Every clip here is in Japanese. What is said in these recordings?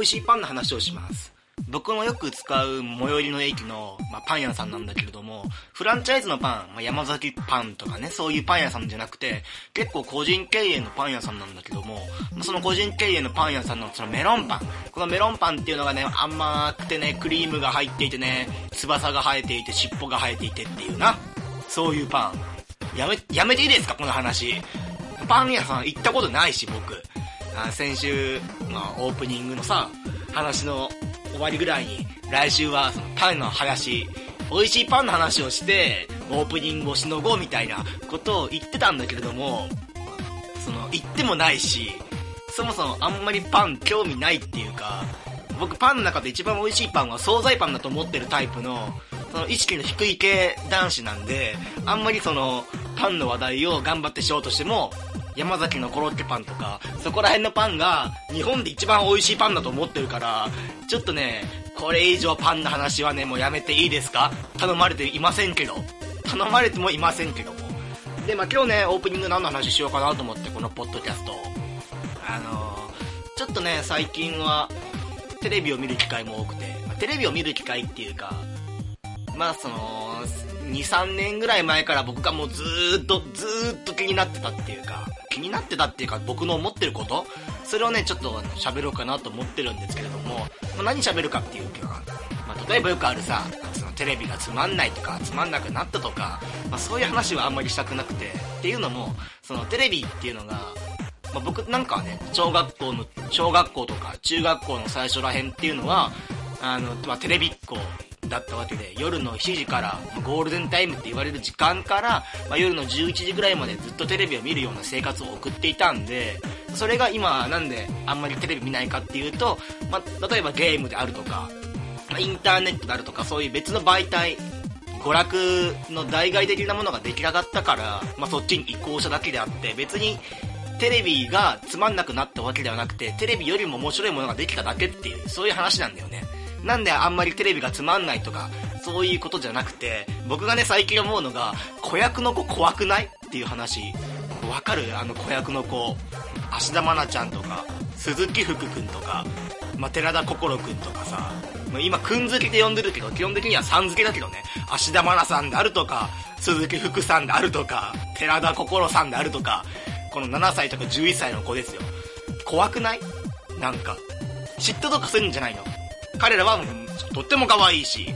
美味しいパンの話をします。僕のよく使う最寄りの駅の、まあ、パン屋さんなんだけれども、フランチャイズのパン、まあ、山崎パンとかね、そういうパン屋さんじゃなくて、結構個人経営のパン屋さんなんだけども、まあその個人経営のパン屋さんのそのメロンパン。このメロンパンっていうのがね、甘くてね、クリームが入っていてね、翼が生えていて、尻尾が生えていてっていうな。そういうパン。やめ、やめていいですか？この話。パン屋さん行ったことないし、僕。あ先週、ま、オープニングのさ、話の終わりぐらいに、来週はそのパンの話、美味しいパンの話をして、オープニングをしのごうみたいなことを言ってたんだけれども、その、言ってもないし、そもそもあんまりパン興味ないっていうか、僕パンの中で一番美味しいパンは惣菜パンだと思ってるタイプの、その意識の低い系男子なんで、あんまりその、パンの話題を頑張ってしようとしても、山崎のコロッケパンとか、そこら辺のパンが日本で一番美味しいパンだと思ってるから、ちょっとね、これ以上パンの話はね、もうやめていいですか？頼まれていませんけど。頼まれてもいませんけども。で、まあ今日ね、オープニング何の話しようかなと思って、このポッドキャスト。あのー、ちょっとね、最近は、テレビを見る機会も多くて、まあテレビを見る機会っていうか、まあその、2、3年ぐらい前から僕がもうずっと、ずっと気になってたっていうか、気になってたっていうか僕の思ってること？それをね、ちょっと喋ろうかなと思ってるんですけれども、まあ、何喋るかっていうか、まあ、例えばよくあるさ、そのテレビがつまんないとか、つまんなくなったとか、まあ、そういう話はあんまりしたくなくて、っていうのも、そのテレビっていうのが、まあ、僕なんかはね、小学校の、小学校とか中学校の最初らへんっていうのは、あの、まあ、テレビっ子だったわけで、夜の7時から、ゴールデンタイムって言われる時間から、まあ、夜の11時ぐらいまでずっとテレビを見るような生活を送っていたんで、それが今なんであんまりテレビ見ないかっていうと、まあ、例えばゲームであるとか、まあインターネットであるとか、そういう別の媒体、娯楽の代替的なものが出来上がったから、まあ、そっちに移行しただけであって、別にテレビがつまんなくなったわけではなくて、テレビよりも面白いものができただけっていう、そういう話なんだよね。なんであんまりテレビがつまんないとか、そういうことじゃなくて、僕がね、最近思うのが、子役の子怖くない？っていう話。わかる？あの子役の子。芦田愛菜ちゃんとか、鈴木福くんとか、まあ、寺田心くんとかさ、まあ、今、くん付けで呼んでるけど、基本的にはさん付けだけどね、芦田愛菜さんであるとか、鈴木福さんであるとか、寺田心さんであるとか、この7歳とか11歳の子ですよ。怖くない？なんか、嫉妬とかするんじゃないの彼らはとっても可愛いし、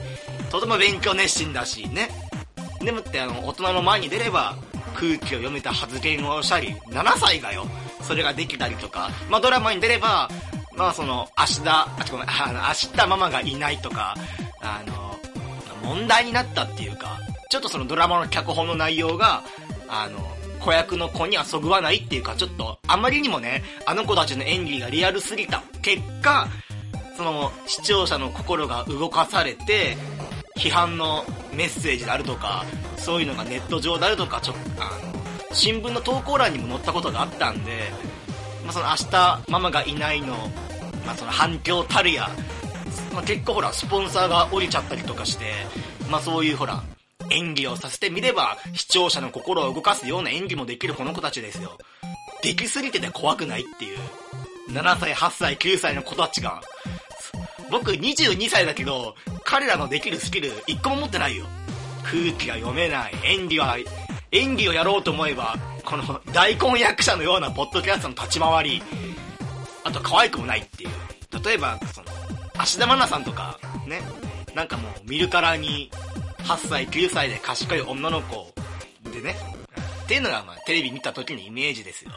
とても勉強熱心だし、ね。でもってあの、大人の前に出れば、空気を読めた発言をしたり、7歳がよ、それができたりとか、まあドラマに出れば、まあその、芦田、あ、ごめん、あの、芦田ママがいないとか、あの、問題になったっていうか、ちょっとそのドラマの脚本の内容が、あの、子役の子にはそぐわないっていうか、ちょっと、あまりにもね、あの子たちの演技がリアルすぎた結果、その、視聴者の心が動かされて、批判のメッセージであるとか、そういうのがネット上であるとか、ちょあの、新聞の投稿欄にも載ったことがあったんで、まあ、その明日ママがいないの、まあ、その反響たるや、まあ、結構ほら、スポンサーが降りちゃったりとかして、まあそういうほら、演技をさせてみれば、視聴者の心を動かすような演技もできるこの子たちですよ。できすぎてて怖くないっていう。7歳、8歳、9歳の子たちが。僕22歳だけど、彼らのできるスキル1個も持ってないよ。空気が読めない、演技は、演技をやろうと思えば、この大根役者のようなポッドキャストの立ち回り、あと可愛くもないっていう。例えば、その、芦田愛菜さんとか、ね、なんかもう見るからに、8歳、9歳で賢い女の子でね、っていうのがまあテレビ見た時のイメージですよ。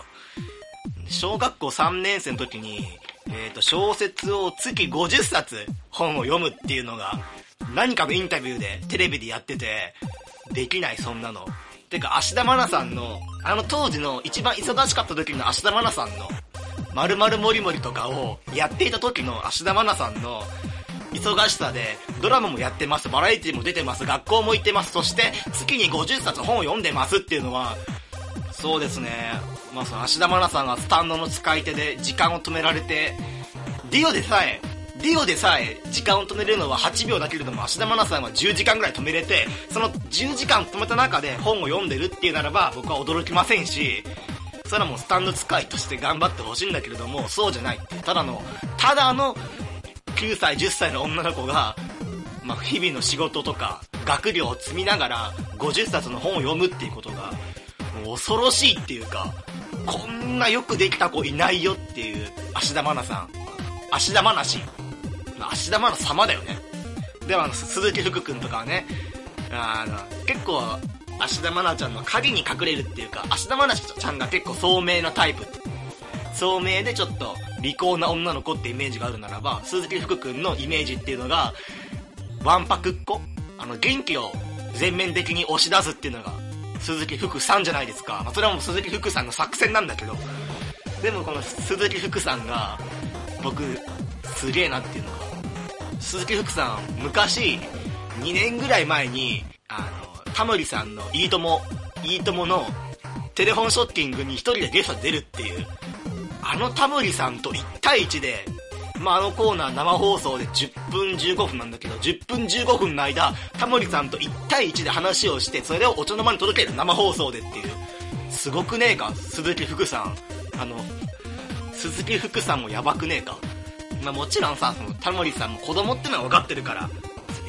小学校3年生の時に、えっ、と、小説を月50冊本を読むっていうのが、何かのインタビューでテレビでやってて、できないそんなの。てか、芦田愛菜さんの、あの当時の一番忙しかった時の芦田愛菜さんの、まるまるもりもりとかをやっていた時の芦田愛菜さんの忙しさで、ドラマもやってます、バラエティも出てます、学校も行ってます、そして月に50冊本を読んでますっていうのは、そうですね、まあその芦田愛菜さんがスタンドの使い手で時間を止められて、ディオでさえ、ディオでさえ時間を止めれるのは8秒だけれども、芦田愛菜さんは10時間ぐらい止めれて、その10時間止めた中で本を読んでるっていうならば、僕は驚きませんし、それはもうスタンド使いとして頑張ってほしいんだけれども、そうじゃない。ただのただの9歳、10歳の女の子が、まあ、日々の仕事とか、学業を積みながら、50冊の本を読むっていうことが、恐ろしいっていうか、こんなよくできた子いないよっていう、芦田愛菜さん。芦田愛菜氏。芦田愛菜様だよね。でもあの、鈴木福くんとかはね、あの、結構、芦田愛菜ちゃんの影に隠れるっていうか、芦田愛菜ちゃんが結構聡明なタイプ。聡明でちょっと利口な女の子ってイメージがあるならば、鈴木福くんのイメージっていうのが、わんぱくっ子あの、元気を全面的に押し出すっていうのが、鈴木福さんじゃないですか。まあ、それはもう鈴木福さんの作戦なんだけど、でもこの鈴木福さんが、僕、すげえなっていうのが、鈴木福さん、昔、2年ぐらい前に、あの、タモリさんのいいとも、いいともの、テレフォンショッキングに一人でゲスト出るっていう、あのタモリさんと1対1で、まあ、あのコーナー生放送で10分15分なんだけど、10分15分の間、タモリさんと1対1で話をして、それをお茶の間に届ける生放送でっていう。すごくねえか、鈴木福さん。あの、鈴木福さんもやばくねえか？まあもちろんさ、そのタモリさんも子供ってのは分かってるから、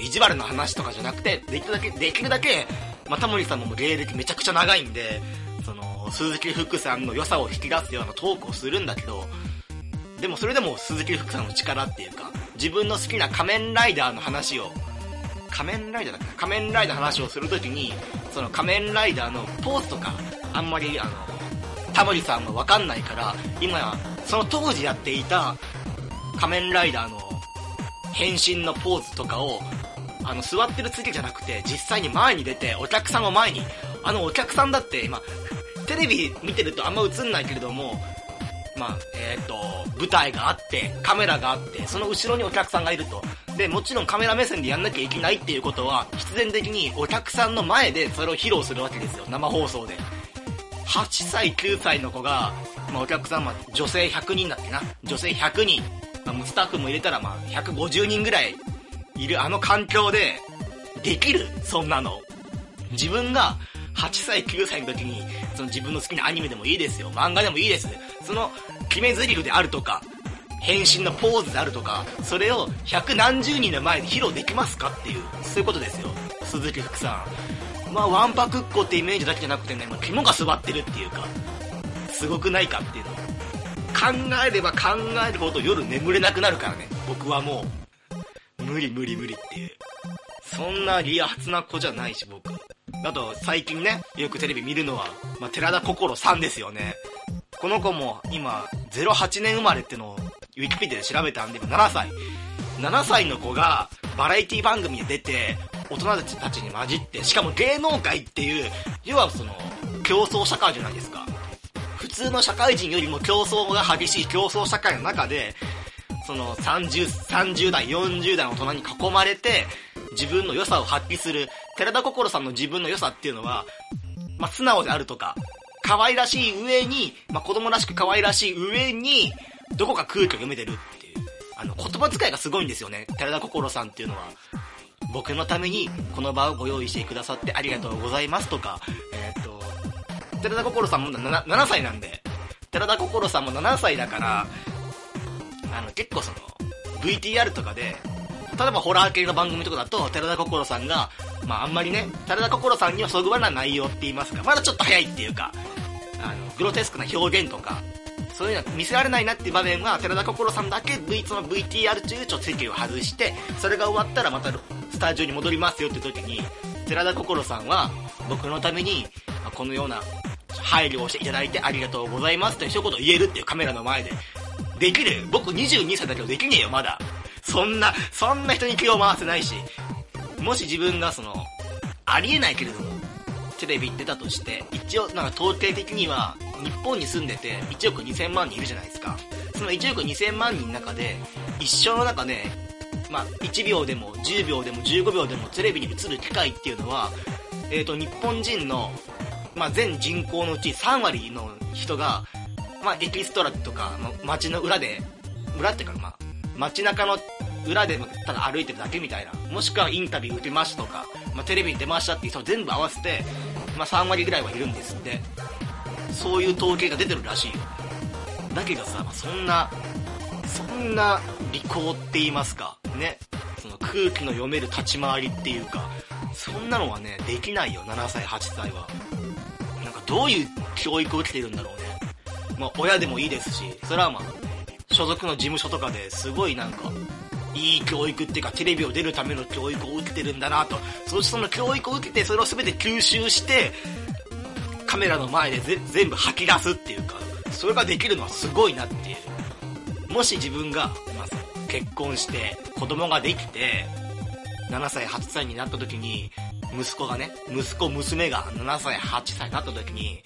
意地悪な話とかじゃなくて、できるだけ、できるだけ、まあタモリさんも芸歴めちゃくちゃ長いんで、その、鈴木福さんの良さを引き出すようなトークをするんだけど、でもそれでも鈴木福さんの力っていうか、自分の好きな仮面ライダーの話を、仮面ライダーだっけ仮面ライダーの話をするときに、その仮面ライダーのポーズとか、あんまりあの、タモリさんもわかんないから、今、その当時やっていた仮面ライダーの変身のポーズとかを、あの、座ってる次じゃなくて、実際に前に出て、お客さんを前に、あのお客さんだって今、テレビ見てるとあんま映んないけれども、まあ、えっ、ー、と、舞台があって、カメラがあって、その後ろにお客さんがいると。で、もちろんカメラ目線でやんなきゃいけないっていうことは、必然的にお客さんの前でそれを披露するわけですよ、生放送で。8歳、9歳の子が、まあ、お客さん、まあ、女性100人だっけな。女性100人。まあ、スタッフも入れたら、まあ、150人ぐらいいるあの環境で、できるそんなの。自分が8歳、9歳の時に、その自分の好きなアニメでもいいですよ。漫画でもいいです。その、決め台詞であるとか、変身のポーズであるとか、それを百何十人の前で披露できますかっていう、そういうことですよ。鈴木福さん。まあ、ワンパクっ子ってイメージだけじゃなくてね、まあ、肝が座ってるっていうか、すごくないかっていうの。考えれば考えるほど夜眠れなくなるからね。僕はもう、無理無理無理っていう。そんなリア発な子じゃないし、僕。あと、最近ね、よくテレビ見るのは、まあ、寺田心さんですよね。この子も今、08年生まれってのを、ウィキペディアで調べたんで、今7歳。7歳の子が、バラエティ番組に出て、大人たちに混じって、しかも芸能界っていう、要はその、競争社会じゃないですか。普通の社会人よりも競争が激しい競争社会の中で、その30、30代、40代の大人に囲まれて、自分の良さを発揮する、寺田心さんの自分の良さっていうのは、まあ、素直であるとか、可愛らしい上に、まあ、子供らしく可愛らしい上に、どこか空気を読めてるっていう。あの、言葉遣いがすごいんですよね。寺田心さんっていうのは。僕のためにこの場をご用意してくださってありがとうございますとか、えー、っと、寺田心さんも 7, 7歳なんで、寺田心さんも7歳だから、あの、結構その、VTR とかで、例えばホラー系の番組とかだと、寺田心さんが、まああんまりね、寺田心さんにはそぐわない内容って言いますか、まだちょっと早いっていうか、あの、グロテスクな表現とか、そういうのは見せられないなっていう場面は、寺田心さんだけ V、その VTR 中、ちょっと席を外して、それが終わったらまたスタジオに戻りますよって時に、寺田心さんは、僕のために、このような配慮をしていただいてありがとうございますと一言言えるっていうカメラの前で。できる僕22歳だけどできねえよ、まだ。そんな、そんな人に気を回せないし。もし自分がその、ありえないけれども、テレビに出たとして、一応、なんか統計的には、日本に住んでて1億2000万人いるじゃないですか。その1億2000万人の中で、一生の中で、まあ、1秒でも10秒でも15秒でもテレビに映る機会っていうのは、えっ、ー、と、日本人の、まあ、全人口のうち3割の人が、まあ、エキストラとか、ま、街の裏で、裏っていうか、まあ、街中の裏でただ歩いてるだけみたいな。もしくはインタビュー受けましたとか、まあ、テレビに出ましたっていう人全部合わせて、まあ、3割ぐらいはいるんですって。そういう統計が出てるらしいよ。だけどさ、まあ、そんな、そんな利口って言いますか、ね。その空気の読める立ち回りっていうか、そんなのはね、できないよ、7歳、8歳は。なんかどういう教育を受けてるんだろうね。まあ、親でもいいですし、それはまあ、所属の事務所とかですごいなんか、いい教育っていうか、テレビを出るための教育を受けてるんだなと。そしてその教育を受けて、それを全て吸収して、カメラの前で全部吐き出すっていうか、それができるのはすごいなっていう。もし自分が、まあ、結婚して子供ができて、7歳、8歳になった時に、息子がね、息子、娘が7歳、8歳になった時に、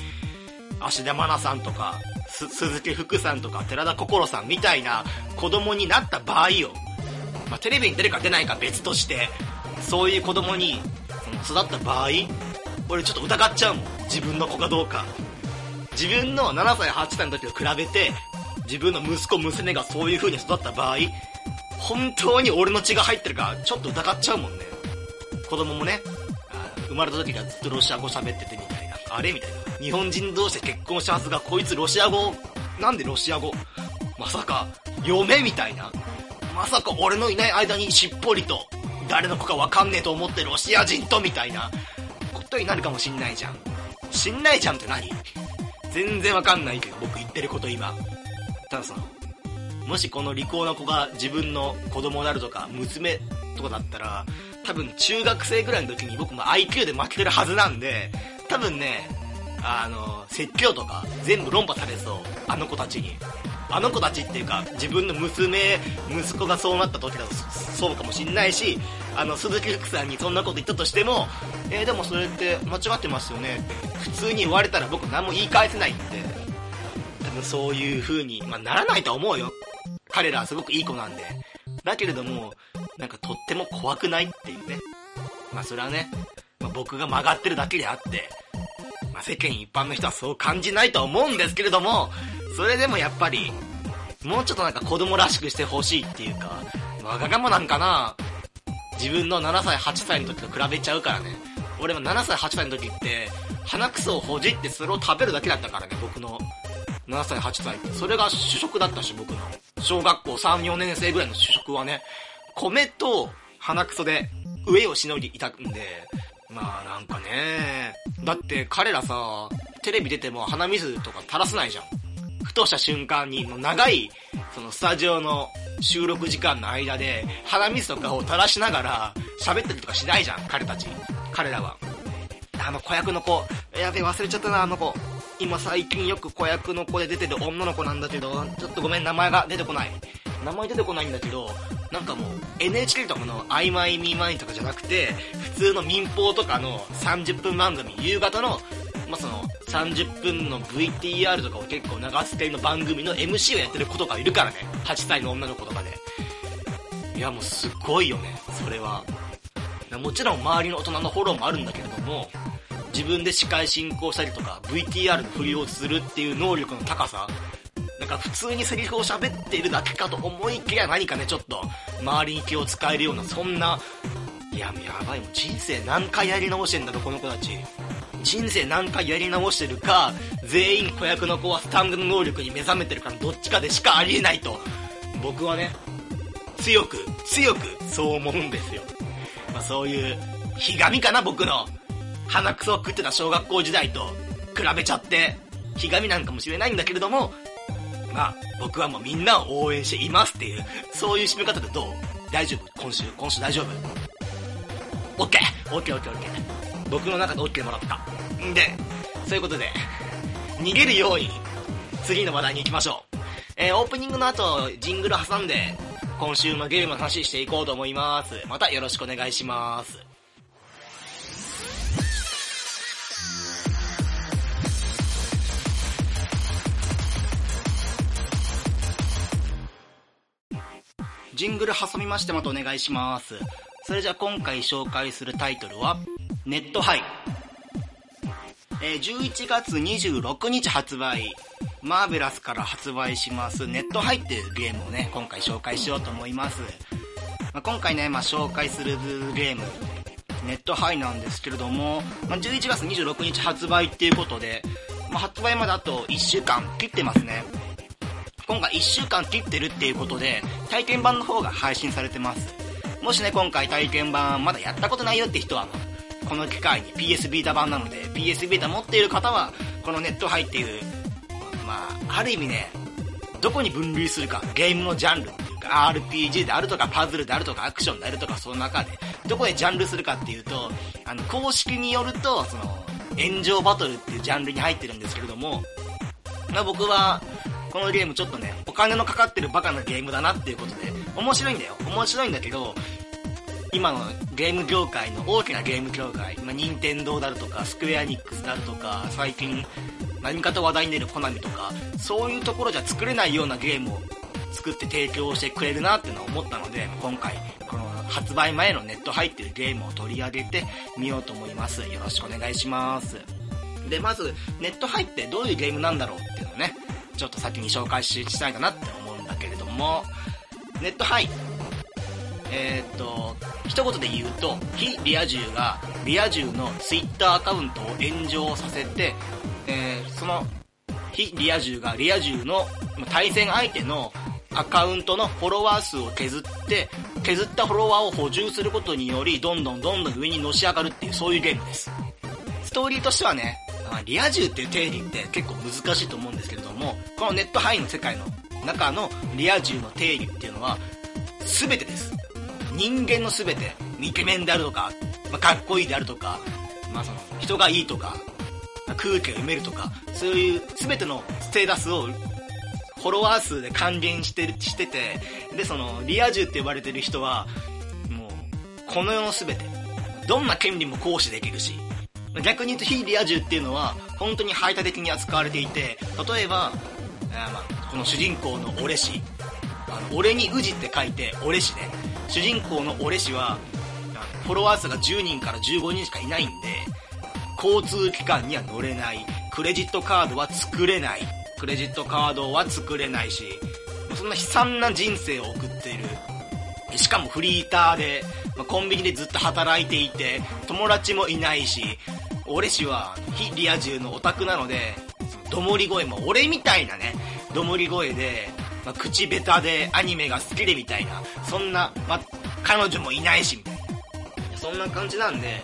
芦田愛菜さんとか、鈴木福さんとか、寺田心さんみたいな子供になった場合よ。まあ、テレビに出るか出ないか別として、そういう子供に育った場合、俺ちょっと疑っちゃうもん。自分の子かどうか。自分の7歳、8歳の時と比べて、自分の息子、娘がそういう風に育った場合、本当に俺の血が入ってるか、ちょっと疑っちゃうもんね。子供もね、生まれた時からずっとロシア語喋っててみたいな。あれみたいな。日本人同士で結婚したはずが、こいつロシア語、なんでロシア語？まさか、嫁みたいな。まさか俺のいない間にしっぽりと、誰の子かわかんねえと思ってロシア人とみたいな、ことになるかもしんないじゃん。しんないじゃんって何？全然わかんないけど、僕言ってること今。たださ、もしこの利口な子が自分の子供であるとか、娘とかだったら、多分中学生ぐらいの時に僕も IQ で負けてるはずなんで、多分ね、あの、説教とか全部論破されそう。あの子たちに。あの子たちっていうか、自分の娘、息子がそうなった時だとそうかもしんないし、あの、鈴木福さんにそんなこと言ったとしても、えー、でもそれって間違ってますよね、普通に言われたら僕何も言い返せないんで、多分そういう風に、まあ、ならないと思うよ。彼らはすごくいい子なんで。だけれども、なんかとっても怖くないっていうね。まあそれはね、まあ、僕が曲がってるだけであって、まあ世間一般の人はそう感じないと思うんですけれども、それでもやっぱり、もうちょっとなんか子供らしくしてほしいっていうか、わがままなんかな自分の7歳、8歳の時と比べちゃうからね。俺も7歳、8歳の時って、鼻くそをほじってそれを食べるだけだったからね、僕の7歳、8歳って。それが主食だったし、僕の。小学校3、4年生ぐらいの主食はね、米と鼻くそで上をしのいでいたんで、まあなんかね、だって彼らさ、テレビ出ても鼻水とか垂らさないじゃん。ふとした瞬間に、もう長い、そのスタジオの収録時間の間で、鼻水とかを垂らしながら喋ったりとかしないじゃん、彼たち。彼らは。あの子役の子、やべ、忘れちゃったな、あの子。今最近よく子役の子で出てる女の子なんだけど、ちょっとごめん、名前が出てこない。名前出てこないんだけど、なんかもう NHK とかの曖昧ミーマインとかじゃなくて、普通の民放とかの30分番組、夕方の、まあ、その30分の VTR とかを結構流す系の番組の MC をやってる子とかいるからね。8歳の女の子とかで。いやもうすごいよね、それは。もちろん周りの大人のフォローもあるんだけれども、自分で司会進行したりとか、VTR の振りをするっていう能力の高さ、なんか普通にセリフを喋っているだけかと思いきや何かね、ちょっと周りに気を使えるような、そんな、いや、やばい、もう人生何回やり直してんだろ、この子たち。人生何回やり直してるか、全員子役の子はスタンドの能力に目覚めてるからどっちかでしかありえないと、僕はね、強く、強く、そう思うんですよ。まあそういう、ひがみかな、僕の。鼻くそを食ってた小学校時代と比べちゃって、ひがみなんかもしれないんだけれども、まあ、僕はもうみんなを応援していますっていう、そういう締め方でどう？大丈夫？今週、今週大丈夫？?OK! OK, OK, OK. 僕の中で OK もらった。んで、そういうことで、逃げるように、次の話題に行きましょう。えー、オープニングの後、ジングル挟んで、今週もゲームの話していこうと思います。またよろしくお願いします。ジングル挟みましてまたお願いします。それじゃあ今回紹介するタイトルは、ネットハイ。えー、11月26日発売、マーベラスから発売します、ネットハイっていうゲームをね、今回紹介しようと思います。まあ、今回ね、まあ、紹介するゲーム、ネットハイなんですけれども、まあ、11月26日発売っていうことで、まあ、発売まであと1週間切ってますね。今回1週間切ってるっていうことで、体験版の方が配信されてます。もしね、今回体験版まだやったことないよって人は、この機会に PS ビータ版なので、PS ビータ持っている方は、このネット入っている、まあ、ある意味ね、どこに分類するか、ゲームのジャンルっていうか、RPG であるとか、パズルであるとか、アクションであるとか、その中で、どこでジャンルするかっていうと、あの、公式によると、その、炎上バトルっていうジャンルに入ってるんですけれども、まあ、僕は、このゲームちょっとね、お金のかかってるバカなゲームだなっていうことで、面白いんだよ。面白いんだけど、今のゲーム業界の大きなゲーム業界、まあ、任天堂であるとか、スクエアニックスであるとか、最近、何かと話題に出るコナミとか、そういうところじゃ作れないようなゲームを作って提供してくれるなっていうのは思ったので、今回、この発売前のネット入ってるゲームを取り上げてみようと思います。よろしくお願いします。で、まず、ネット入ってどういうゲームなんだろうっていうのをね、ちょっと先に紹介したいかなって思うんだけれども、ネットハイ。えー、っと、一言で言うと、非リア充がリア充のツイッターアカウントを炎上させて、えー、その非リア充がリア充の対戦相手のアカウントのフォロワー数を削って、削ったフォロワーを補充することにより、どんどんどんどん上にのし上がるっていう、そういうゲームです。ストーリーとしてはね、リア充っていう定義って結構難しいと思うんですけれども、このネットハイの世界の中のリア充の定義っていうのは、全てです。人間の全て、イケメンであるとか、まあ、かっこいいであるとか、まあその、人がいいとか、空気を読めるとか、そういう全てのステータスをフォロワー数で還元して、してて、で、その、リア充って呼ばれてる人は、もう、この世の全て、どんな権利も行使できるし、逆に言うと非リア充っていうのは、本当に排他的に扱われていて、例えば、あまあ、この主人公の俺氏、あの、俺に宇治って書いて、俺氏ね。主人公の俺氏は、フォロワー数が10人から15人しかいないんで、交通機関には乗れない、クレジットカードは作れない、クレジットカードは作れないし、そんな悲惨な人生を送っている。しかもフリーターで、コンビニでずっと働いていて、友達もいないし、俺氏は非リア充のオタクなので、どもり声も俺みたいなね、どもり声で、まあ、口下手でアニメが好きでみたいな、そんな、まあ、彼女もいないしみたいな。そんな感じなんで、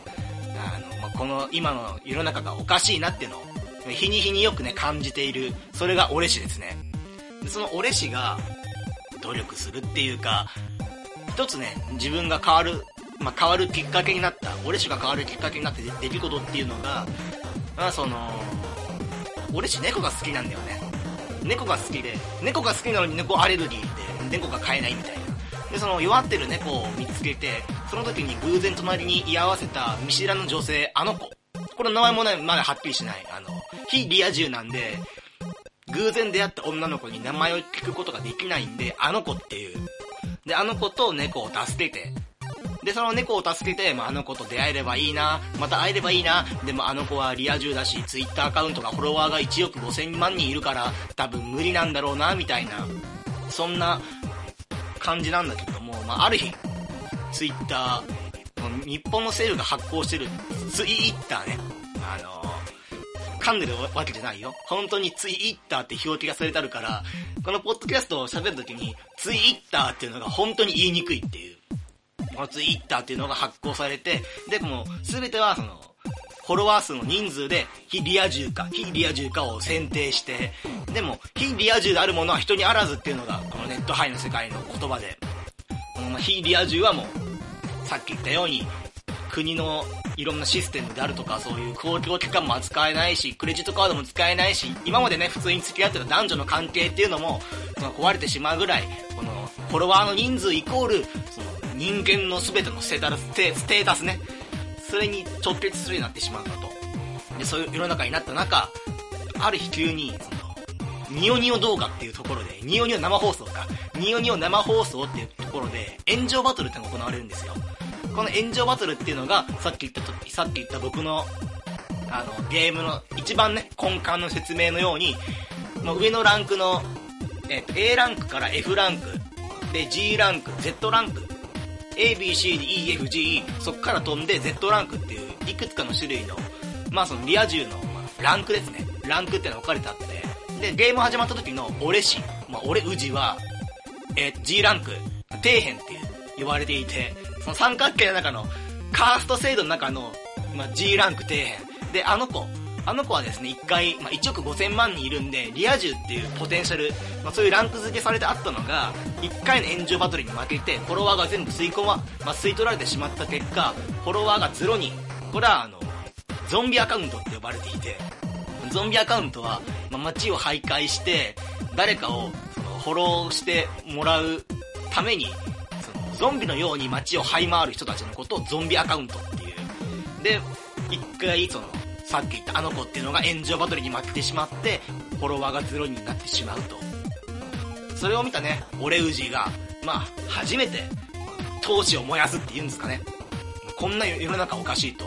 あの、まあ、この今の世の中がおかしいなっていうのを日に日によくね、感じている、それが俺氏ですね。その俺氏が、努力するっていうか、一つね、自分が変わる、まあ、変わるきっかけになった、俺氏が変わるきっかけになった出来事っていうのが、まあ、その、俺氏猫が好きなんだよね。猫が好きで、猫が好きなのに猫アレルギーで、猫が飼えないみたいな。で、その弱ってる猫を見つけて、その時に偶然隣に居合わせた見知らぬ女性、あの子。これ名前もね、まだはっきりしない。あの、非リア充なんで、偶然出会った女の子に名前を聞くことができないんで、あの子っていう。で、あの子と猫を助けて、で、その猫を助けて、まあ、あの子と出会えればいいな、また会えればいいな、でもあの子はリア充だし、ツイッターアカウントがフォロワーが1億5000万人いるから、多分無理なんだろうな、みたいな、そんな感じなんだけども、まあ、ある日、ツイッター、日本の政府が発行してるツイッターね、あの噛んでるわけじゃないよ。本当にツイッターって表記がされてあるから、このポッドキャストを喋るときに、ツイッターっていうのが本当に言いにくいっていう。このツイッターっていうのが発行されて、で、もう、すべてはその、フォロワー数の人数で、非リア充か、非リア充かを選定して、でも、非リア充であるものは人にあらずっていうのが、このネットハイの世界の言葉で、この非リア充はもう、さっき言ったように、国のいろんなシステムであるとか、そういう公共機関も扱えないし、クレジットカードも使えないし、今までね、普通に付き合ってた男女の関係っていうのも、その壊れてしまうぐらい、この、フォロワーの人数イコール、人間の全てのステータス、ステータスね、それに直結するようになってしまうんだと。で、そういう世の中になった中、ある日急に、その、ニオニオ動画っていうところで、ニオニオ生放送か、ニオニオ生放送っていうところで、炎上バトルってのが行われるんですよ。この炎上バトルっていうのが、さっき言ったと、さっき言った僕の、あの、ゲームの一番ね、根幹の説明のように、もう上のランクの、えっ、と、A ランクから F ランク、で、G ランク、Z ランク、A, B, C, D, E, F, G, そこから飛んで Z ランクっていう、いくつかの種類の、まあそのリア充の、まあ、ランクですね。ランクっていうのが分かれてあって、で、ゲーム始まった時の俺氏、まあ、俺宇治は、え G ランク、底辺っていう言われていて、その三角形の中の、カースト制度の中の、まあ、G ランク底辺。で、あの子、あの子はですね、一回、まあ、1億5000万人いるんで、リア充っていうポテンシャル、まあ、そういうランク付けされてあったのが、一回の炎上バトルに負けて、フォロワーが全部吸い込ま、まあ、吸い取られてしまった結果、フォロワーがゼロに、これはあの、ゾンビアカウントって呼ばれていて、ゾンビアカウントは、まあ、街を徘徊して、誰かを、その、フォローしてもらうために、その、ゾンビのように街を這い回る人たちのことをゾンビアカウントっていう。で、一回、その、さっき言ったあの子っていうのが炎上バトルに負けてしまって、フォロワーがゼロになってしまうと。それを見たね、俺ウジが、まあ、初めて、闘志を燃やすって言うんですかね。こんな世の中おかしいと。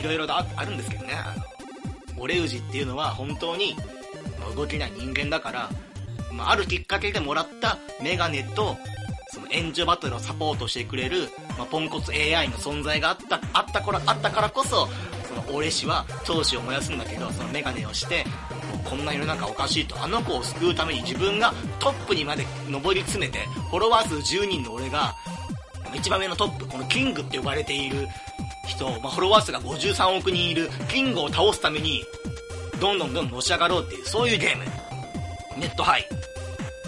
いろいろとあるんですけどね、あの、俺ウジっていうのは本当に、動けない人間だから、まあ、あるきっかけでもらったメガネと、その炎上バトルをサポートしてくれる、まあ、ポンコツ AI の存在があった、あったから、あったからこ、その俺氏は闘志を燃やすんだけど、そのメガネをして、こんな世の中おかしいと、あの子を救うために自分がトップにまで上り詰めて、フォロワー数10人の俺が、一番上のトップ、このキングって呼ばれている人、まあ、フォロワー数が53億人いるキングを倒すために、どんどんどんどんのし上がろうっていう、そういうゲーム。ネットハイ。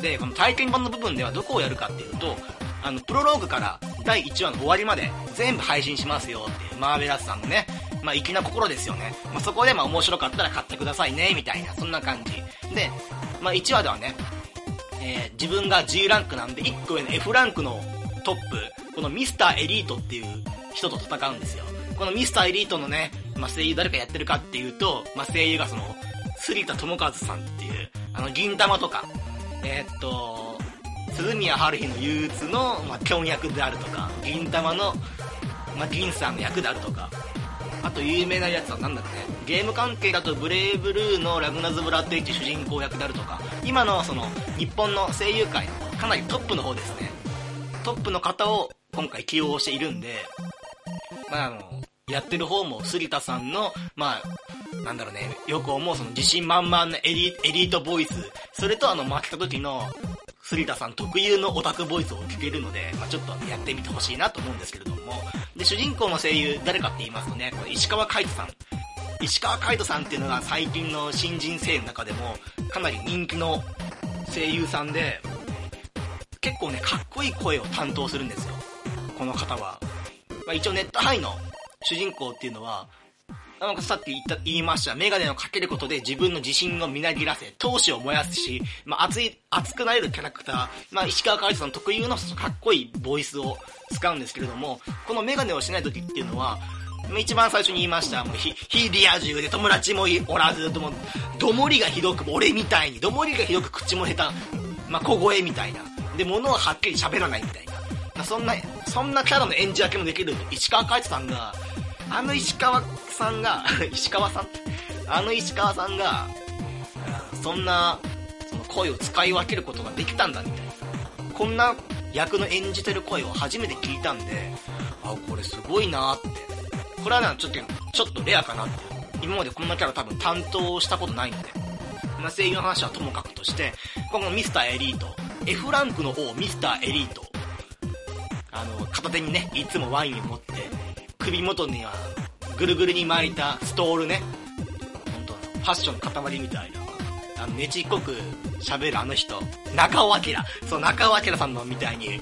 で、この体験版の部分ではどこをやるかっていうと、あの、プロローグから第1話の終わりまで全部配信しますよっていう、マーベラスさんのね、まあ、粋な心ですよね。まあ、そこでまあ面白かったら買ってくださいね、みたいな、そんな感じ。で、まあ、1話ではね、えー自分が G ランクなんで1個上の F ランクのトップ、このミスターエリートっていう人と戦うんですよ。このミスターエリートのね、まあ、声優誰かやってるかっていうと、まあ、声優がその、杉田智和さんっていう、あの、銀玉とか、えーっと、鈴宮春日の憂鬱の、まあ、キョン役であるとか、銀玉の、まあ、銀さんの役であるとか、あと有名なやつは何だっけ？ね、ゲーム関係だとブレイブルーのラグナズ・ブラッド・エッジ主人公役であるとか、今のその、日本の声優界のかなりトップの方ですね。トップの方を今回起用しているんで、まああの、やってる方も杉田さんの、まあ、なんだろうね、よく思うその自信満々なエリエリートボイス、それとあの負けた時の杉田さん特有のオタクボイスを聞けるので、まあ、ちょっとやってみてほしいなと思うんですけれども、で、主人公の声優誰かって言いますとね、これ石川海人さん。石川海人さんっていうのが最近の新人声優の中でもかなり人気の声優さんで、結構ね、かっこいい声を担当するんですよ。この方は。まあ、一応ネットハイの主人公っていうのは、なんかさっき言った、言いました、メガネをかけることで自分の自信をみなぎらせ、闘志を燃やすし、まあ、熱い、熱くなれるキャラクター、まあ、石川海人さん特有のかっこいいボイスを使うんですけれども、このメガネをしない時っていうのは、一番最初に言いました、もうひ、非リア充で友達もいおらず、とも、どもりがひどく、俺みたいに、どもりがひどく口も下手、まあ、小声みたいな。で、物ははっきり喋らないみたいな。まあ、そんな、そんなキャラの演じ分けもできる石川海人さんが、あの石川さんが、石川さん？あの石川さんが、そんな、その声を使い分けることができたんだみたいな。こんな役の演じてる声を初めて聞いたんで、あ、これすごいなって。これはね、ちょっと、ちょっとレアかなって。今までこんなキャラ多分担当したことないので。まあ、声優の話はともかくとして、このミスターエリート、F ランクの王ミスターエリート、あの、片手にね、いつもワインを持って、首元には、ぐるぐるに巻いたストールね。本当ファッションの塊みたいな。あの、ねちっこく喋るあの人。中尾明。そう、中尾明さんのみたいに、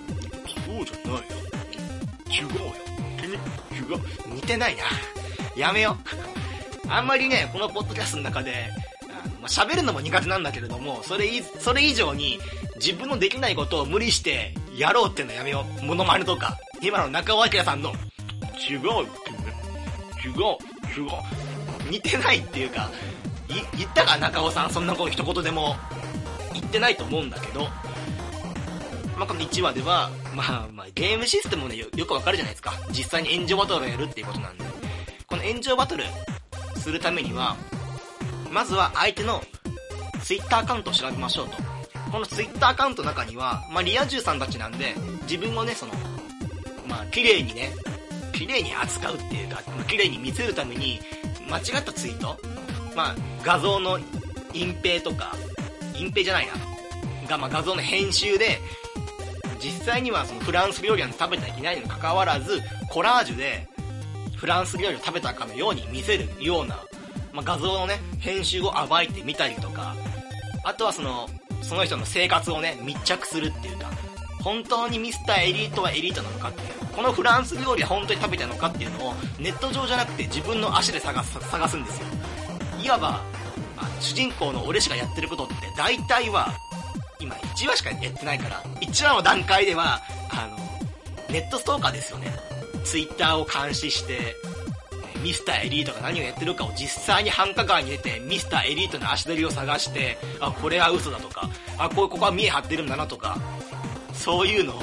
そうじゃないよ。違うよ。違う。似てないな。やめよう。あんまりね、このポッドキャストの中で、喋るのも苦手なんだけれども、それい、それ以上に、自分のできないことを無理してやろうってのやめよう。モノマネとか。今の中尾明さんの、違うよ、君。違う、違う。似てないっていうか、い言ったか中尾さん、そんなこと一言でも言ってないと思うんだけど、まあ、この1話では、まあ、まあ、ゲームシステムもね、よよくわかるじゃないですか。実際に炎上バトルをやるっていうことなんで。この炎上バトルするためには、まずは相手のツイッターアカウントを調べましょうと。このツイッターアカウントの中には、まあ、リア充さんたちなんで、自分をね、その、まあ、綺麗にね、綺麗に扱うっていうか、綺麗に見せるために、間違ったツイート？まあ、画像の隠蔽とか、隠蔽じゃないな。が、まあ、画像の編集で、実際にはそのフランス料理なんて食べてはいけないにもかかわらず、コラージュで、フランス料理を食べたかのように見せるような、まあ、画像のね、編集を暴いてみたりとか、あとはその、その人の生活をね、密着するっていうか、本当にミスターエリートはエリートなのかっていう、このフランス料理は本当に食べたのかっていうのを、ネット上じゃなくて自分の足で探す、探すんですよ。いわば、主人公の俺しかやってることって大体は今1話しかやってないから、1話の段階では、あの、ネットストーカーですよね。ツイッターを監視して、ミスターエリートが何をやってるかを実際に繁華街に出て、ミスターエリートの足取りを探して、あ、これは嘘だとか、あ、ここは見え張ってるんだなとか、そういうのを、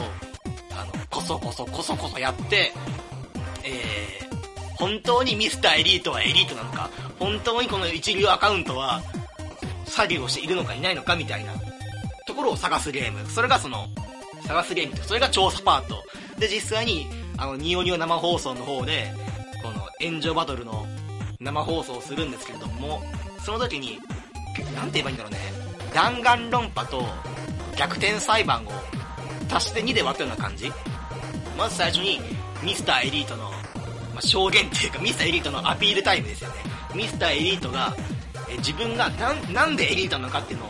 あの、こそこそこそこそやって、えー、本当にミスターエリートはエリートなのか、本当にこの一流アカウントは、作業をしているのかいないのかみたいなところを探すゲーム。それがその、探すゲームって、それが調査パート。で、実際に、あの、ニオニオ生放送の方で、この、炎上バトルの生放送をするんですけれども、その時に、なんて言えばいいんだろうね。弾丸論破と逆転裁判を足して2で割ったような感じ？まず最初に、ミスターエリートの、まあ、証言っていうか、ミスターエリートのアピールタイムですよね。ミスターエリートが、え自分がななんでエリートなのかっていうのを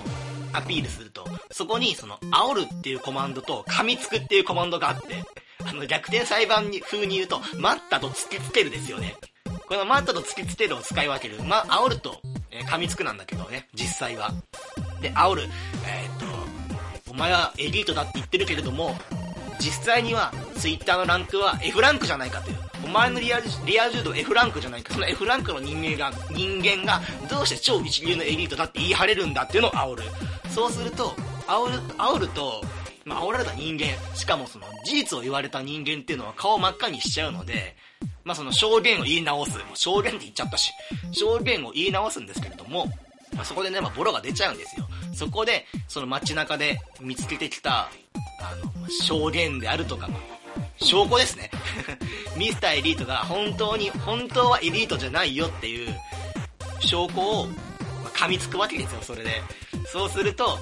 アピールすると、そこにその、煽るっていうコマンドと、噛みつくっていうコマンドがあって、あの、逆転裁判に風に言うと、待ったと突きつけるですよね。この待ったと突きつけるを使い分ける。まあ、煽ると、え、噛みつくなんだけどね、実際は。で、煽る。えー、っと、前はエリートだって言ってるけれども、実際には、ツイッターのランクは F ランクじゃないかという。お前のリアリア柔道 F ランクじゃないか。その F ランクの人間が、人間が、どうして超一流のエリートだって言い張れるんだっていうのを煽る。そうすると、煽る、煽ると、まあ、煽られた人間、しかもその、事実を言われた人間っていうのは顔真っ赤にしちゃうので、まあ、その証言を言い直す。もう証言って言っちゃったし、証言を言い直すんですけれども、まあ、そこでね、まあ、ボロが出ちゃうんですよ。そこで、その街中で見つけてきた、あの、証言であるとか、証拠ですね。ミスターエリートが本当に、本当はエリートじゃないよっていう証拠を、ま、噛みつくわけですよ、それで。そうすると、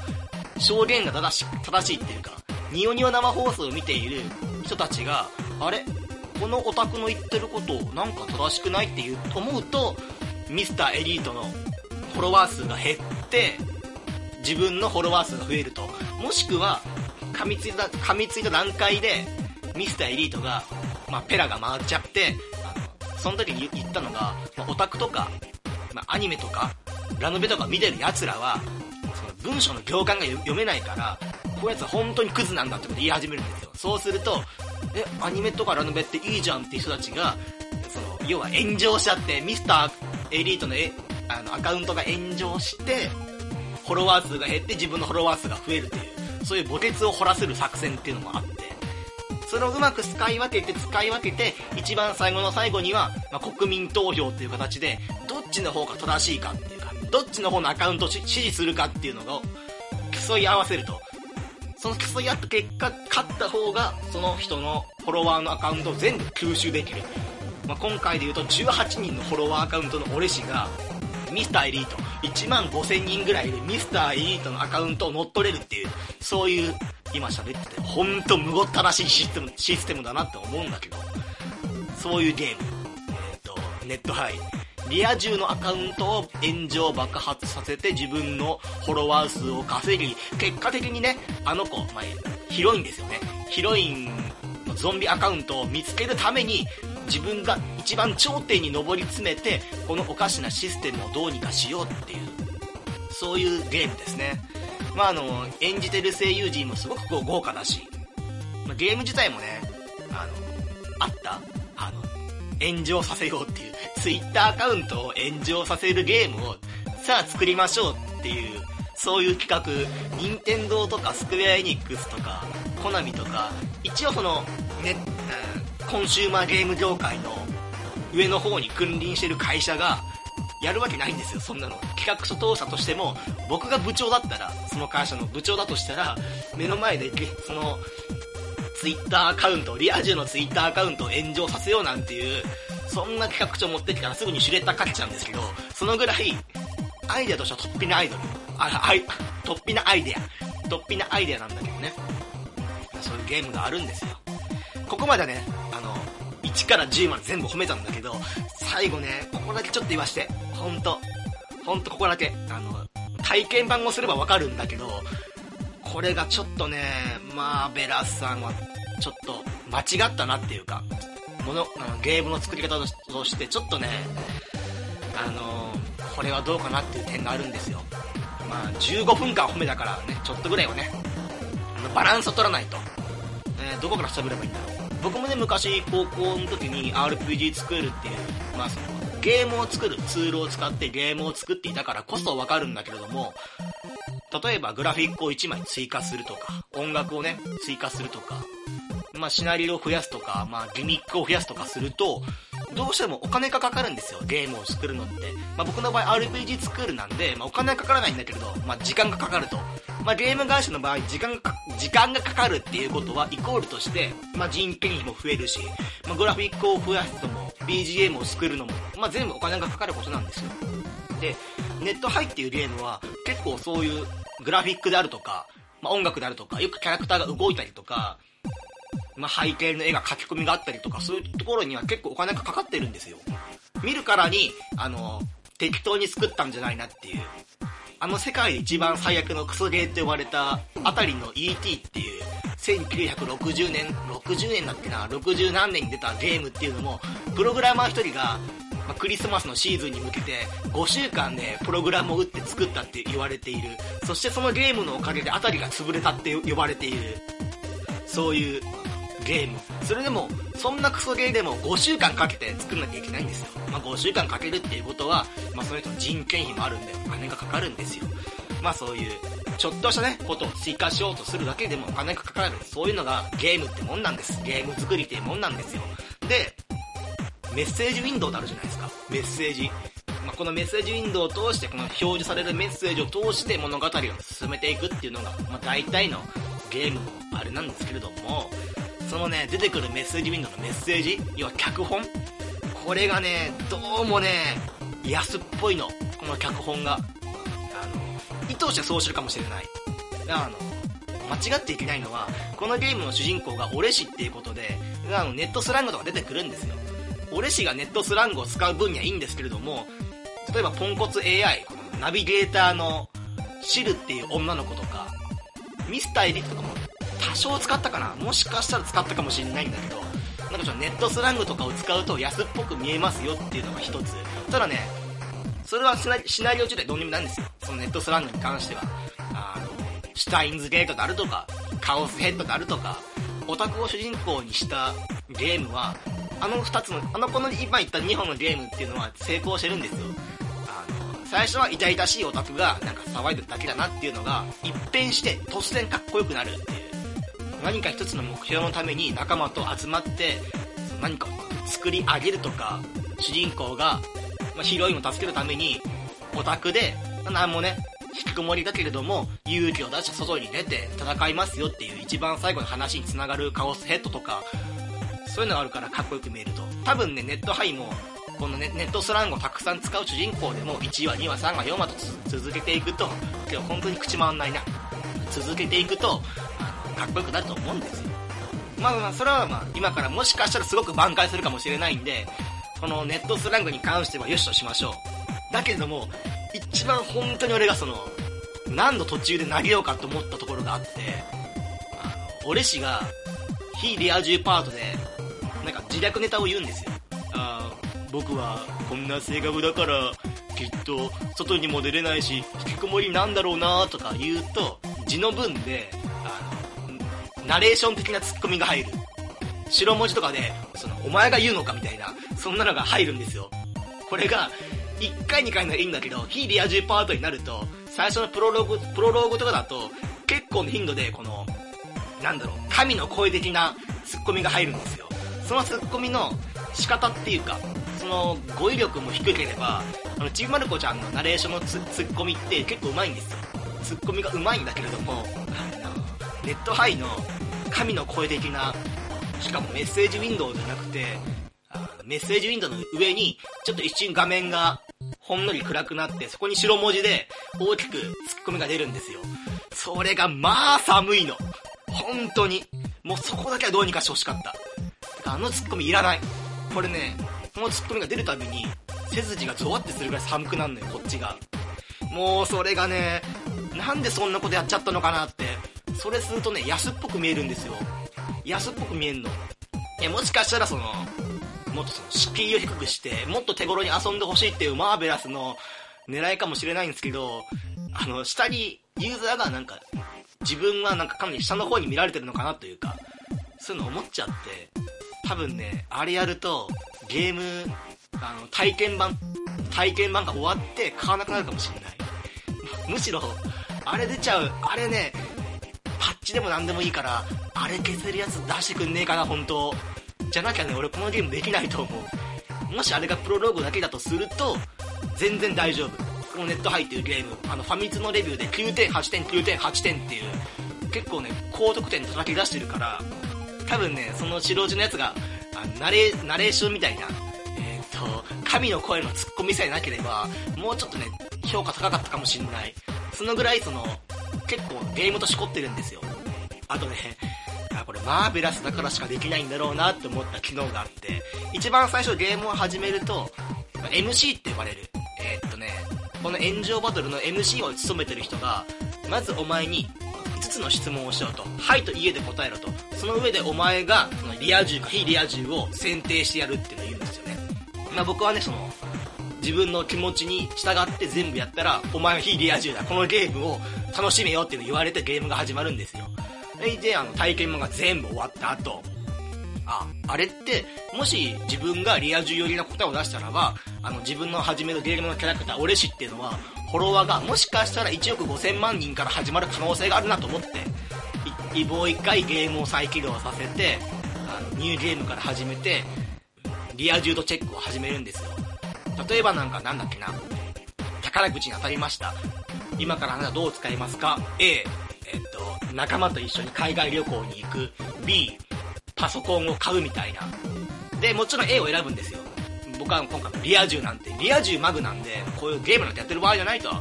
証言が正し正しいっていうか、ニオニオ生放送を見ている人たちが、あれ？このオタクの言ってることなんか正しくないっていう思うと、ミスターエリートのフォロワー数が減って、自分のフォロワー数が増えると。もしくは、噛みついた、噛みついた段階で、ミスターエリートが、まあ、ペラが回っちゃって、あの、その時に言ったのが、まあ、オタクとか、まあ、アニメとか、ラノベとか見てる奴らは、その文章の行間が読めないから、こういうやつは本当にクズなんだってこと言い始めるんですよ。そうすると、え、アニメとかラノベっていいじゃんっていう人たちが、その、要は炎上しちゃって、ミスターエリートの、あの、アカウントが炎上して、フォロワー数が減って自分のフォロワー数が増えるっていう、そういう墓穴を掘らせる作戦っていうのもあって、それをうまく使い分けて使い分けて、一番最後の最後には、まあ、国民投票っていう形で、どっちの方が正しいかっていうか、どっちの方のアカウントを支持するかっていうのを競い合わせると。その競い合った結果、勝った方が、その人のフォロワーのアカウントを全部吸収できる。まあ、今回で言うと18人のフォロワーアカウントの俺氏が、ミスターエリート、1万5000人ぐらいでミスターエリートのアカウントを乗っ取れるっていう、そういう今喋ってて、ほんとむごったらしいシステム、システムだなって思うんだけど、そういうゲーム。えっ、と、ネットハイ。リア充のアカウントを炎上爆発させて自分のフォロワー数を稼ぎ、結果的にね、あの子、まあ、ヒロインですよね。ヒロインのゾンビアカウントを見つけるために、自分が一番頂点に上り詰めて、このおかしなシステムをどうにかしようっていう、そういうゲームですね。まあ、あの、演じてる声優陣もすごくこう豪華だし、ま、ゲーム自体もね、あの、あったあの、炎上させようっていう、ツイッターアカウントを炎上させるゲームを、さあ作りましょうっていう、そういう企画、任天堂とかスクエアエニックスとか、コナミとか、一応その、ね、コンシューマーゲーム業界の上の方に君臨してる会社が、やるわけないんですよ、そんなの。企画書当社としても、僕が部長だったら、その会社の部長だとしたら、目の前で、その、ツイッターアカウント、リア充のツイッターアカウントを炎上させようなんていう、そんな企画書持ってきたらすぐにシュレッダーかけちゃうんですけど、そのぐらい、アイデアとしては突飛なアイドル。あ、あい、突飛なアイデア。突飛なアイデアなんだけどね。そういうゲームがあるんですよ。ここまでね、1から10まで全部褒めたんだけど、最後ね、ここだけちょっと言わして。ほんと。ほんとここだけ。あの、体験版をすればわかるんだけど、これがちょっとね、まあ、ベラスさんは、ちょっと、間違ったなっていうか、もの、あのゲームの作り方として、ちょっとね、あのこれはどうかなっていう点があるんですよ。まあ、15分間褒めたからね、ちょっとぐらいはね、バランスを取らないと。えー、どこから喋ればいいんだろう。僕もね、昔、高校の時に RPG 作るっていう、まあその、ゲームを作るツールを使ってゲームを作っていたからこそわかるんだけれども、例えばグラフィックを1枚追加するとか、音楽をね、追加するとか、まあシナリオを増やすとか、まあギミックを増やすとかすると、どうしてもお金がかかるんですよ、ゲームを作るのって。まあ僕の場合 RPG 作るなんで、まあお金はかからないんだけど、まあ時間がかかると。まあゲーム会社の場合、時間が時間がかかるっていうことはイコールとして、まあ人件費も増えるし、まあグラフィックを増やすのも、BGM を作るのも、まあ全部お金がかかることなんですよ。で、ネットハイっていうゲームは結構そういうグラフィックであるとか、まあ音楽であるとか、よくキャラクターが動いたりとか、まあ、背景の絵が書き込みがあったりとか、そういうところには結構お金がかかってるんですよ。見るからに、あの、適当に作ったんじゃないなっていう。あの世界で一番最悪のクソゲーって呼ばれた、あたりの ET っていう、1960年、60年だっけな、60何年に出たゲームっていうのも、プログラマー一人が、まあ、クリスマスのシーズンに向けて5週間でプログラムを打って作ったって言われている。そしてそのゲームのおかげであたりが潰れたって呼ばれている。そういうゲーム。それでも、そんなクソゲーでも5週間かけて作んなきゃいけないんですよ。まあ5週間かけるっていうことは、まあその人の人件費もあるんでお金がかかるんですよ。まあそういう、ちょっとしたね、ことを追加しようとするだけでもお金がかかる。そういうのがゲームってもんなんです。ゲーム作りっていうもんなんですよ。で、メッセージウィンドウってあるじゃないですか。メッセージ。まあ、このメッセージウィンドウを通して、この表示されるメッセージを通して物語を進めていくっていうのが、まあ、大体のゲームのあれなんですけれども、そのね、出てくるメッセージウィンドウのメッセージ、要は脚本これがね、どうもね、安っぽいの。この脚本が。あの、意図してそうするかもしれない。あの、間違っていけないのは、このゲームの主人公が俺氏っていうことで、あの、ネットスラングとか出てくるんですよ。俺氏がネットスラングを使う分にはいいんですけれども、例えばポンコツ AI、このナビゲーターのシルっていう女の子とか、ミスターエリットとかも多少使ったかなもしかしたら使ったかもしれないんだけど、なんかちょっとネットスラングとかを使うと安っぽく見えますよっていうのが一つ。ただね、それはシナリオ中でどうにもなんですよ。そのネットスラングに関しては。あの、シュタインズゲートであるとか、カオスヘッドであるとか、オタクを主人公にしたゲームは、あの二つの、あのこの今言った2本のゲームっていうのは成功してるんですよ。あの、最初は痛々しいオタクがなんか騒いでるだけだなっていうのが、一変して突然かっこよくなるっていう。何か一つの目標のために仲間と集まって何かを作り上げるとか主人公が、まあ、ヒロインを助けるためにオタクで何もね引きこもりだけれども勇気を出して外に出て戦いますよっていう一番最後の話につながるカオスヘッドとかそういうのがあるからかっこよく見えると。多分ねネットハイもこのネネットスラングをたくさん使う主人公でも1話2話3話4話と続けていくと今日本当に口回んないな。続けていくとかっこよくなると思うんですよ。まあまあ、それはまあ、今からもしかしたらすごく挽回するかもしれないんで、このネットスラングに関しては良しとしましょう。だけれども、一番本当に俺がその、何度途中で投げようかと思ったところがあって、あの、俺氏が、非リア充パートで、なんか自虐ネタを言うんですよ。あ僕はこんな性格だから、きっと外にも出れないし、引きこもりなんだろうなとか言うと、字の文で、ナレーション的なツッコミが入る。白文字とかで、その、お前が言うのかみたいな、そんなのが入るんですよ。これが、1回2回ならいいんだけど、非リア充パートになると、最初のプロローグ、プロローグとかだと、結構の頻度で、この、なんだろう、神の声的なツッコミが入るんですよ。そのツッコミの仕方っていうか、その語彙力も低ければ、あの、ちびまる子ちゃんのナレーションのツッコミって結構上手いんですよ。ツッコミが上手いんだけれども、ネットハイの神の声的な、しかもメッセージウィンドウじゃなくて、メッセージウィンドウの上に、ちょっと一瞬画面がほんのり暗くなって、そこに白文字で大きくツッコミが出るんですよ。それがまあ寒いの。本当に。もうそこだけはどうにかしてほしかった。あのツッコミいらない。これね、このツッコミが出るたびに、背筋がゾワってするぐらい寒くなるのよ、こっちが。もうそれがね、なんでそんなことやっちゃったのかなって。それするとね、安っぽく見えるんですよ。安っぽく見えんの。いや、もしかしたらその、もっとその敷居を低くして、もっと手頃に遊んでほしいっていうマーベラスの狙いかもしれないんですけど、あの、下にユーザーがなんか、自分はなんかかなり下の方に見られてるのかなというか、そういうの思っちゃって、多分ね、あれやると、ゲーム、あの、体験版、体験版が終わって買わなくなるかもしれない。むしろ、あれ出ちゃう、あれね、でも何でもいいから、あれ消せるやつ出してくんねえかな、本当じゃなきゃね、俺このゲームできないと思う。もしあれがプロローグだけだとすると、全然大丈夫。このネット入ってるゲーム、あの、ファミツのレビューで9点、8点、9点、8点っていう、結構ね、高得点叩き出してるから、多分ね、その白地のやつが、あナレナレーションみたいな、えっ、と、神の声のツッコミさえなければ、もうちょっとね、評価高かったかもしんない。そのぐらいその、結構ゲームとしこってるんですよ。あとね、あ、これマーベラスだからしかできないんだろうなって思った機能があって、一番最初ゲームを始めると、MC って呼ばれる。えー、っとね、この炎上バトルの MC を務めてる人が、まずお前に5つの質問をしようと。はいと家で答えろと。その上でお前が、そのリア充か非リア充を選定してやるっていうのを言うんですよね。まあ僕はね、その、自分の気持ちに従って全部やったら、お前は非リア充だ。このゲームを楽しめよっていうの言われてゲームが始まるんですよ。で、あの、体験版が全部終わった後、あ、あれって、もし自分がリア充寄りな答えを出したらば、あの、自分の始めるゲームのキャラクター、俺氏っていうのは、フォロワーがもしかしたら1億5000万人から始まる可能性があるなと思って、い、もう一回ゲームを再起動させて、あの、ニューゲームから始めて、リア充度チェックを始めるんですよ。例えばなんかなんだっけな、宝くじに当たりました。今からあなたどう使いますか ?A、仲間と一緒に海外旅行に行く。B、パソコンを買うみたいな。で、もちろん A を選ぶんですよ。僕は今回リア充なんて、リア充マグなんで、こういうゲームなんてやってる場合じゃないと。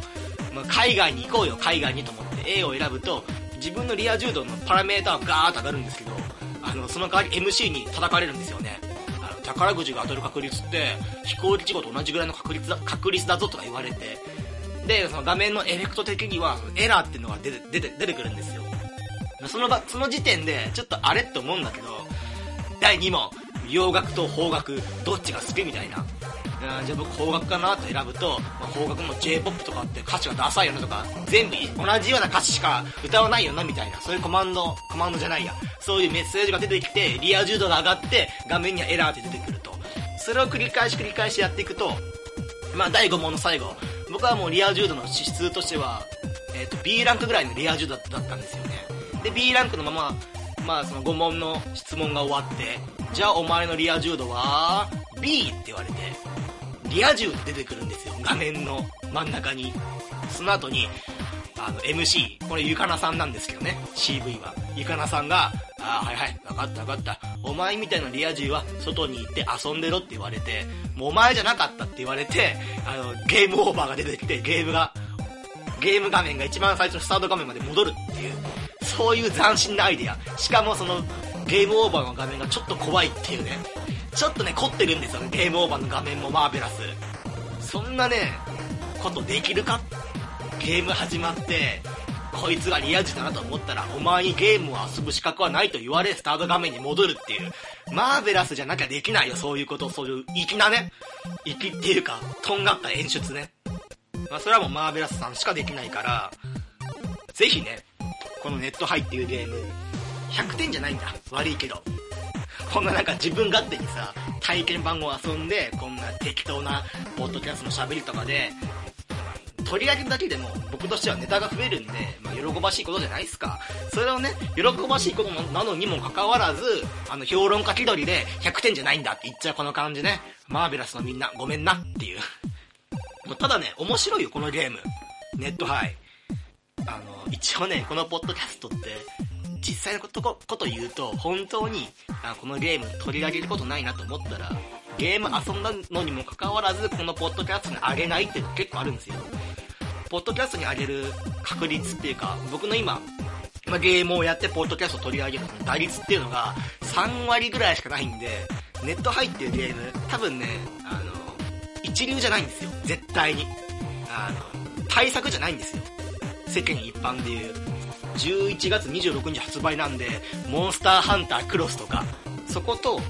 まあ、海外に行こうよ、海外にと思って A を選ぶと、自分のリア充度のパラメーターがガーッと上がるんですけど、あの、その代わり MC に叩かれるんですよね。あの、宝くじが当たる確率って、飛行機事故と同じぐらいの確率だ、確率だぞとか言われて、で、その画面のエフェクト的には、エラーっていうのが出て、出て、出てくるんですよ。その場、その時点で、ちょっとあれって思うんだけど、第2問、洋楽と邦楽、どっちが好きみたいな。じゃあ僕邦楽かなと選ぶと、まあ、邦楽も J-POP とかって歌詞がダサいよねとか、全部同じような歌詞しか歌わないよなみたいな、そういうコマンド、コマンドじゃないや、そういうメッセージが出てきて、リア充度が上がって、画面にはエラーって出てくると。それを繰り返し繰り返しやっていくと、まあ第5問の最後、僕はもうリア充度の指数としては、えっ、ー、と B ランクぐらいのリア充度だったんですよね。で、B ランクのまま、まあその5問の質問が終わって、じゃあお前のリア充度は B って言われて、リア充って出てくるんですよ、画面の真ん中に。その後に、あの、MC、これゆかなさんなんですけどね、CV は。ゆかなさんが、ああ、はいはい、わかったわかった。お前みたいなリア充は外に行って遊んでろって言われて、もうお前じゃなかったって言われて、あの、ゲームオーバーが出てきて、ゲームが、ゲーム画面が一番最初のスタート画面まで戻るっていう、そういう斬新なアイデア。しかもその、ゲームオーバーの画面がちょっと怖いっていうね。ちょっとね、凝ってるんですよね、ゲームオーバーの画面もマーベラス。そんなね、ことできるか？ゲーム始まって、こいつがリア充だなと思ったら、お前にゲームを遊ぶ資格はないと言われ、スタート画面に戻るっていう。マーベラスじゃなきゃできないよ、そういうこと、そういう、粋なね。粋っていうか、とんがった演出ね。まあ、それはもうマーベラスさんしかできないから、ぜひね、このネットハイっていうゲーム、100点じゃないんだ。悪いけど。こんななんか自分勝手にさ、体験版を遊んで、こんな適当なポッドキャストの喋りとかで、取り上げるだけでも僕としてはネタが増えるんで、まあ、喜ばしいことじゃないですか。それをね、喜ばしいことなのにもかかわらず、あの、評論家気取りで100点じゃないんだって言っちゃうこの感じね。マーベラスのみんな、ごめんなっていう。もうただね、面白いよ、このゲーム。ネットハイ。あの、一応ね、このポッドキャストって、実際のことこと言うと、本当にあこのゲーム取り上げることないなと思ったら、ゲーム遊んだのにもかかわらず、このポッドキャストにあげないっていうの結構あるんですよ。ポッドキャストに上げる確率っていうか、僕の今、ま、ゲームをやってポッドキャストを取り上げる打率っていうのが3割ぐらいしかないんで、ネット入ってるゲーム、多分ね、あの、一流じゃないんですよ。絶対に。あの、対策じゃないんですよ。世間一般でいう。11月26日発売なんで、モンスターハンタークロスとか、そこと、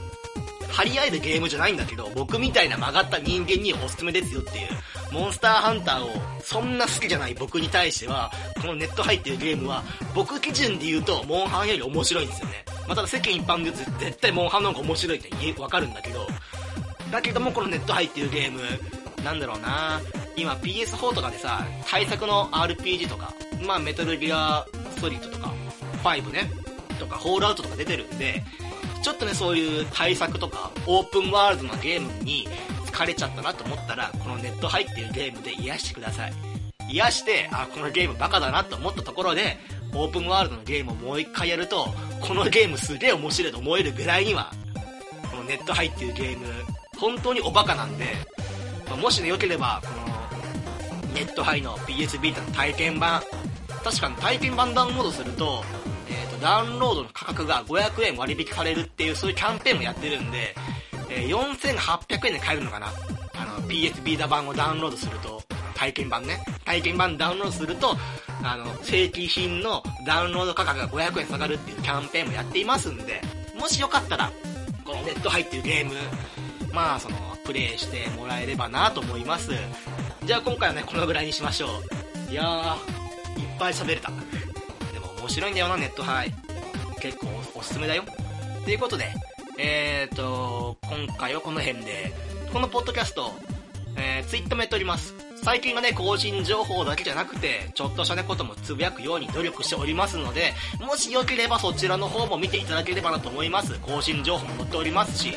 張り合えるゲームじゃないんだけど、僕みたいな曲がった人間におすすめですよっていう、モンスターハンターをそんな好きじゃない僕に対しては、このネット入ってるゲームは、僕基準で言うと、モンハンより面白いんですよね。まあ、ただ世間一般で絶対モンハンの方が面白いってわかるんだけど、だけどもこのネット入ってるゲーム、なんだろうな今 PS4 とかでさ、対策の RPG とか、まあメタルギアソリッドとか、5ね、とか、ホールアウトとか出てるんで、ちょっとね、そういう対策とか、オープンワールドなゲームに疲れちゃったなと思ったら、このネット入ってるゲームで癒してください。癒して、あ、このゲームバカだなと思ったところで、オープンワールドのゲームをもう一回やると、このゲームすげえ面白いと思えるぐらいには、このネット入ってるゲーム、本当におバカなんで、まあ、もしね、良ければ、この、ネットハイの PS ビータの体験版、確かに体験版ダウンロードすると、えっとダウンロードの価格が500円割引されるっていう、そういうキャンペーンもやってるんで、えー、4800円で買えるのかなあの、PS ビータ版をダウンロードすると、体験版ね。体験版ダウンロードすると、あの、正規品のダウンロード価格が500円下がるっていうキャンペーンもやっていますんで、もしよかったら、このネット入ってるゲーム、まあ、その、プレイしてもらえればなと思います。じゃあ今回はね、このぐらいにしましょう。いやー、いっぱい喋れたでも。面白いんだよな、ネットハイ。結構おすすめだよ。ということで、えーと、今回はこの辺で、このポッドキャスト、えー、ツイッターもやっております。最近はね、更新情報だけじゃなくて、ちょっとしたねこともつぶやくように努力しておりますので、もしよければそちらの方も見ていただければなと思います。更新情報も載っておりますし、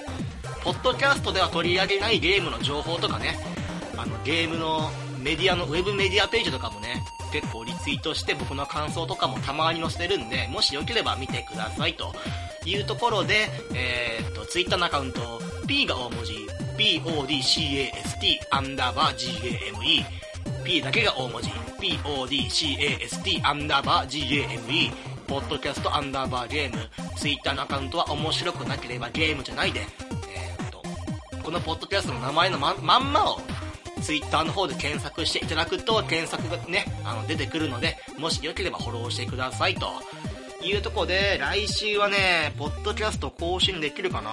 ポッドキャストでは取り上げないゲームの情報とかね、あの、ゲームのメディアの、ウェブメディアページとかもね、結構リツイートして僕の感想とかもたまに載せてるんで、もしよければ見てくださいというところで、えー、っと、ツイッターのアカウント、P が大文字、PODCAST アンダーバー GAME、P だけが大文字、PODCAST アンダーバー GAME、ポッドキャストアンダーバーゲーム、ツイッターのアカウントは面白くなければゲームじゃないで、えー、っと、このポッドキャストの名前のままんまをツイッターの方で検索していただくと、検索がね、あの、出てくるので、もしよければフォローしてくださいと。いうとこで、来週はね、ポッドキャスト更新できるかな。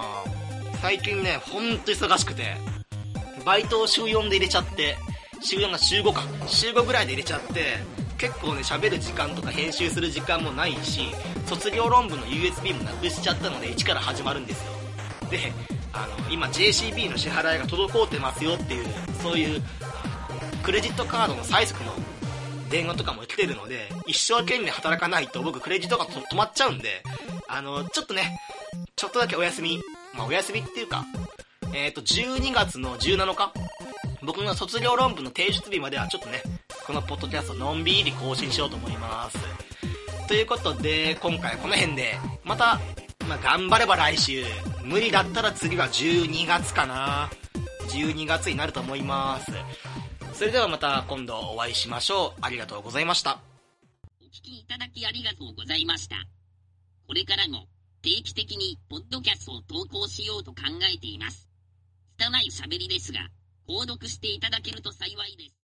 最近ね、ほんと忙しくて、バイトを週4で入れちゃって、週4が週5か、週5ぐらいで入れちゃって、結構ね、喋る時間とか編集する時間もないし、卒業論文の USB もなくしちゃったので、一から始まるんですよ。で、あの、今 JCB の支払いが滞ってますよっていう、そういう、クレジットカードの催促の電話とかも来てるので、一生懸命働かないと僕クレジットカード止まっちゃうんで、あの、ちょっとね、ちょっとだけお休み、まあお休みっていうか、えっ、ー、と、12月の17日、僕の卒業論文の提出日まではちょっとね、このポッドキャストのんびり更新しようと思います。ということで、今回はこの辺で、またまあ、頑張れば来週。無理だったら次は12月かな。12月になると思います。それではまた今度お会いしましょう。ありがとうございました。お聞きいただきありがとうございました。これからも定期的にポッドキャストを投稿しようと考えています。拙い喋りですが、購読していただけると幸いです。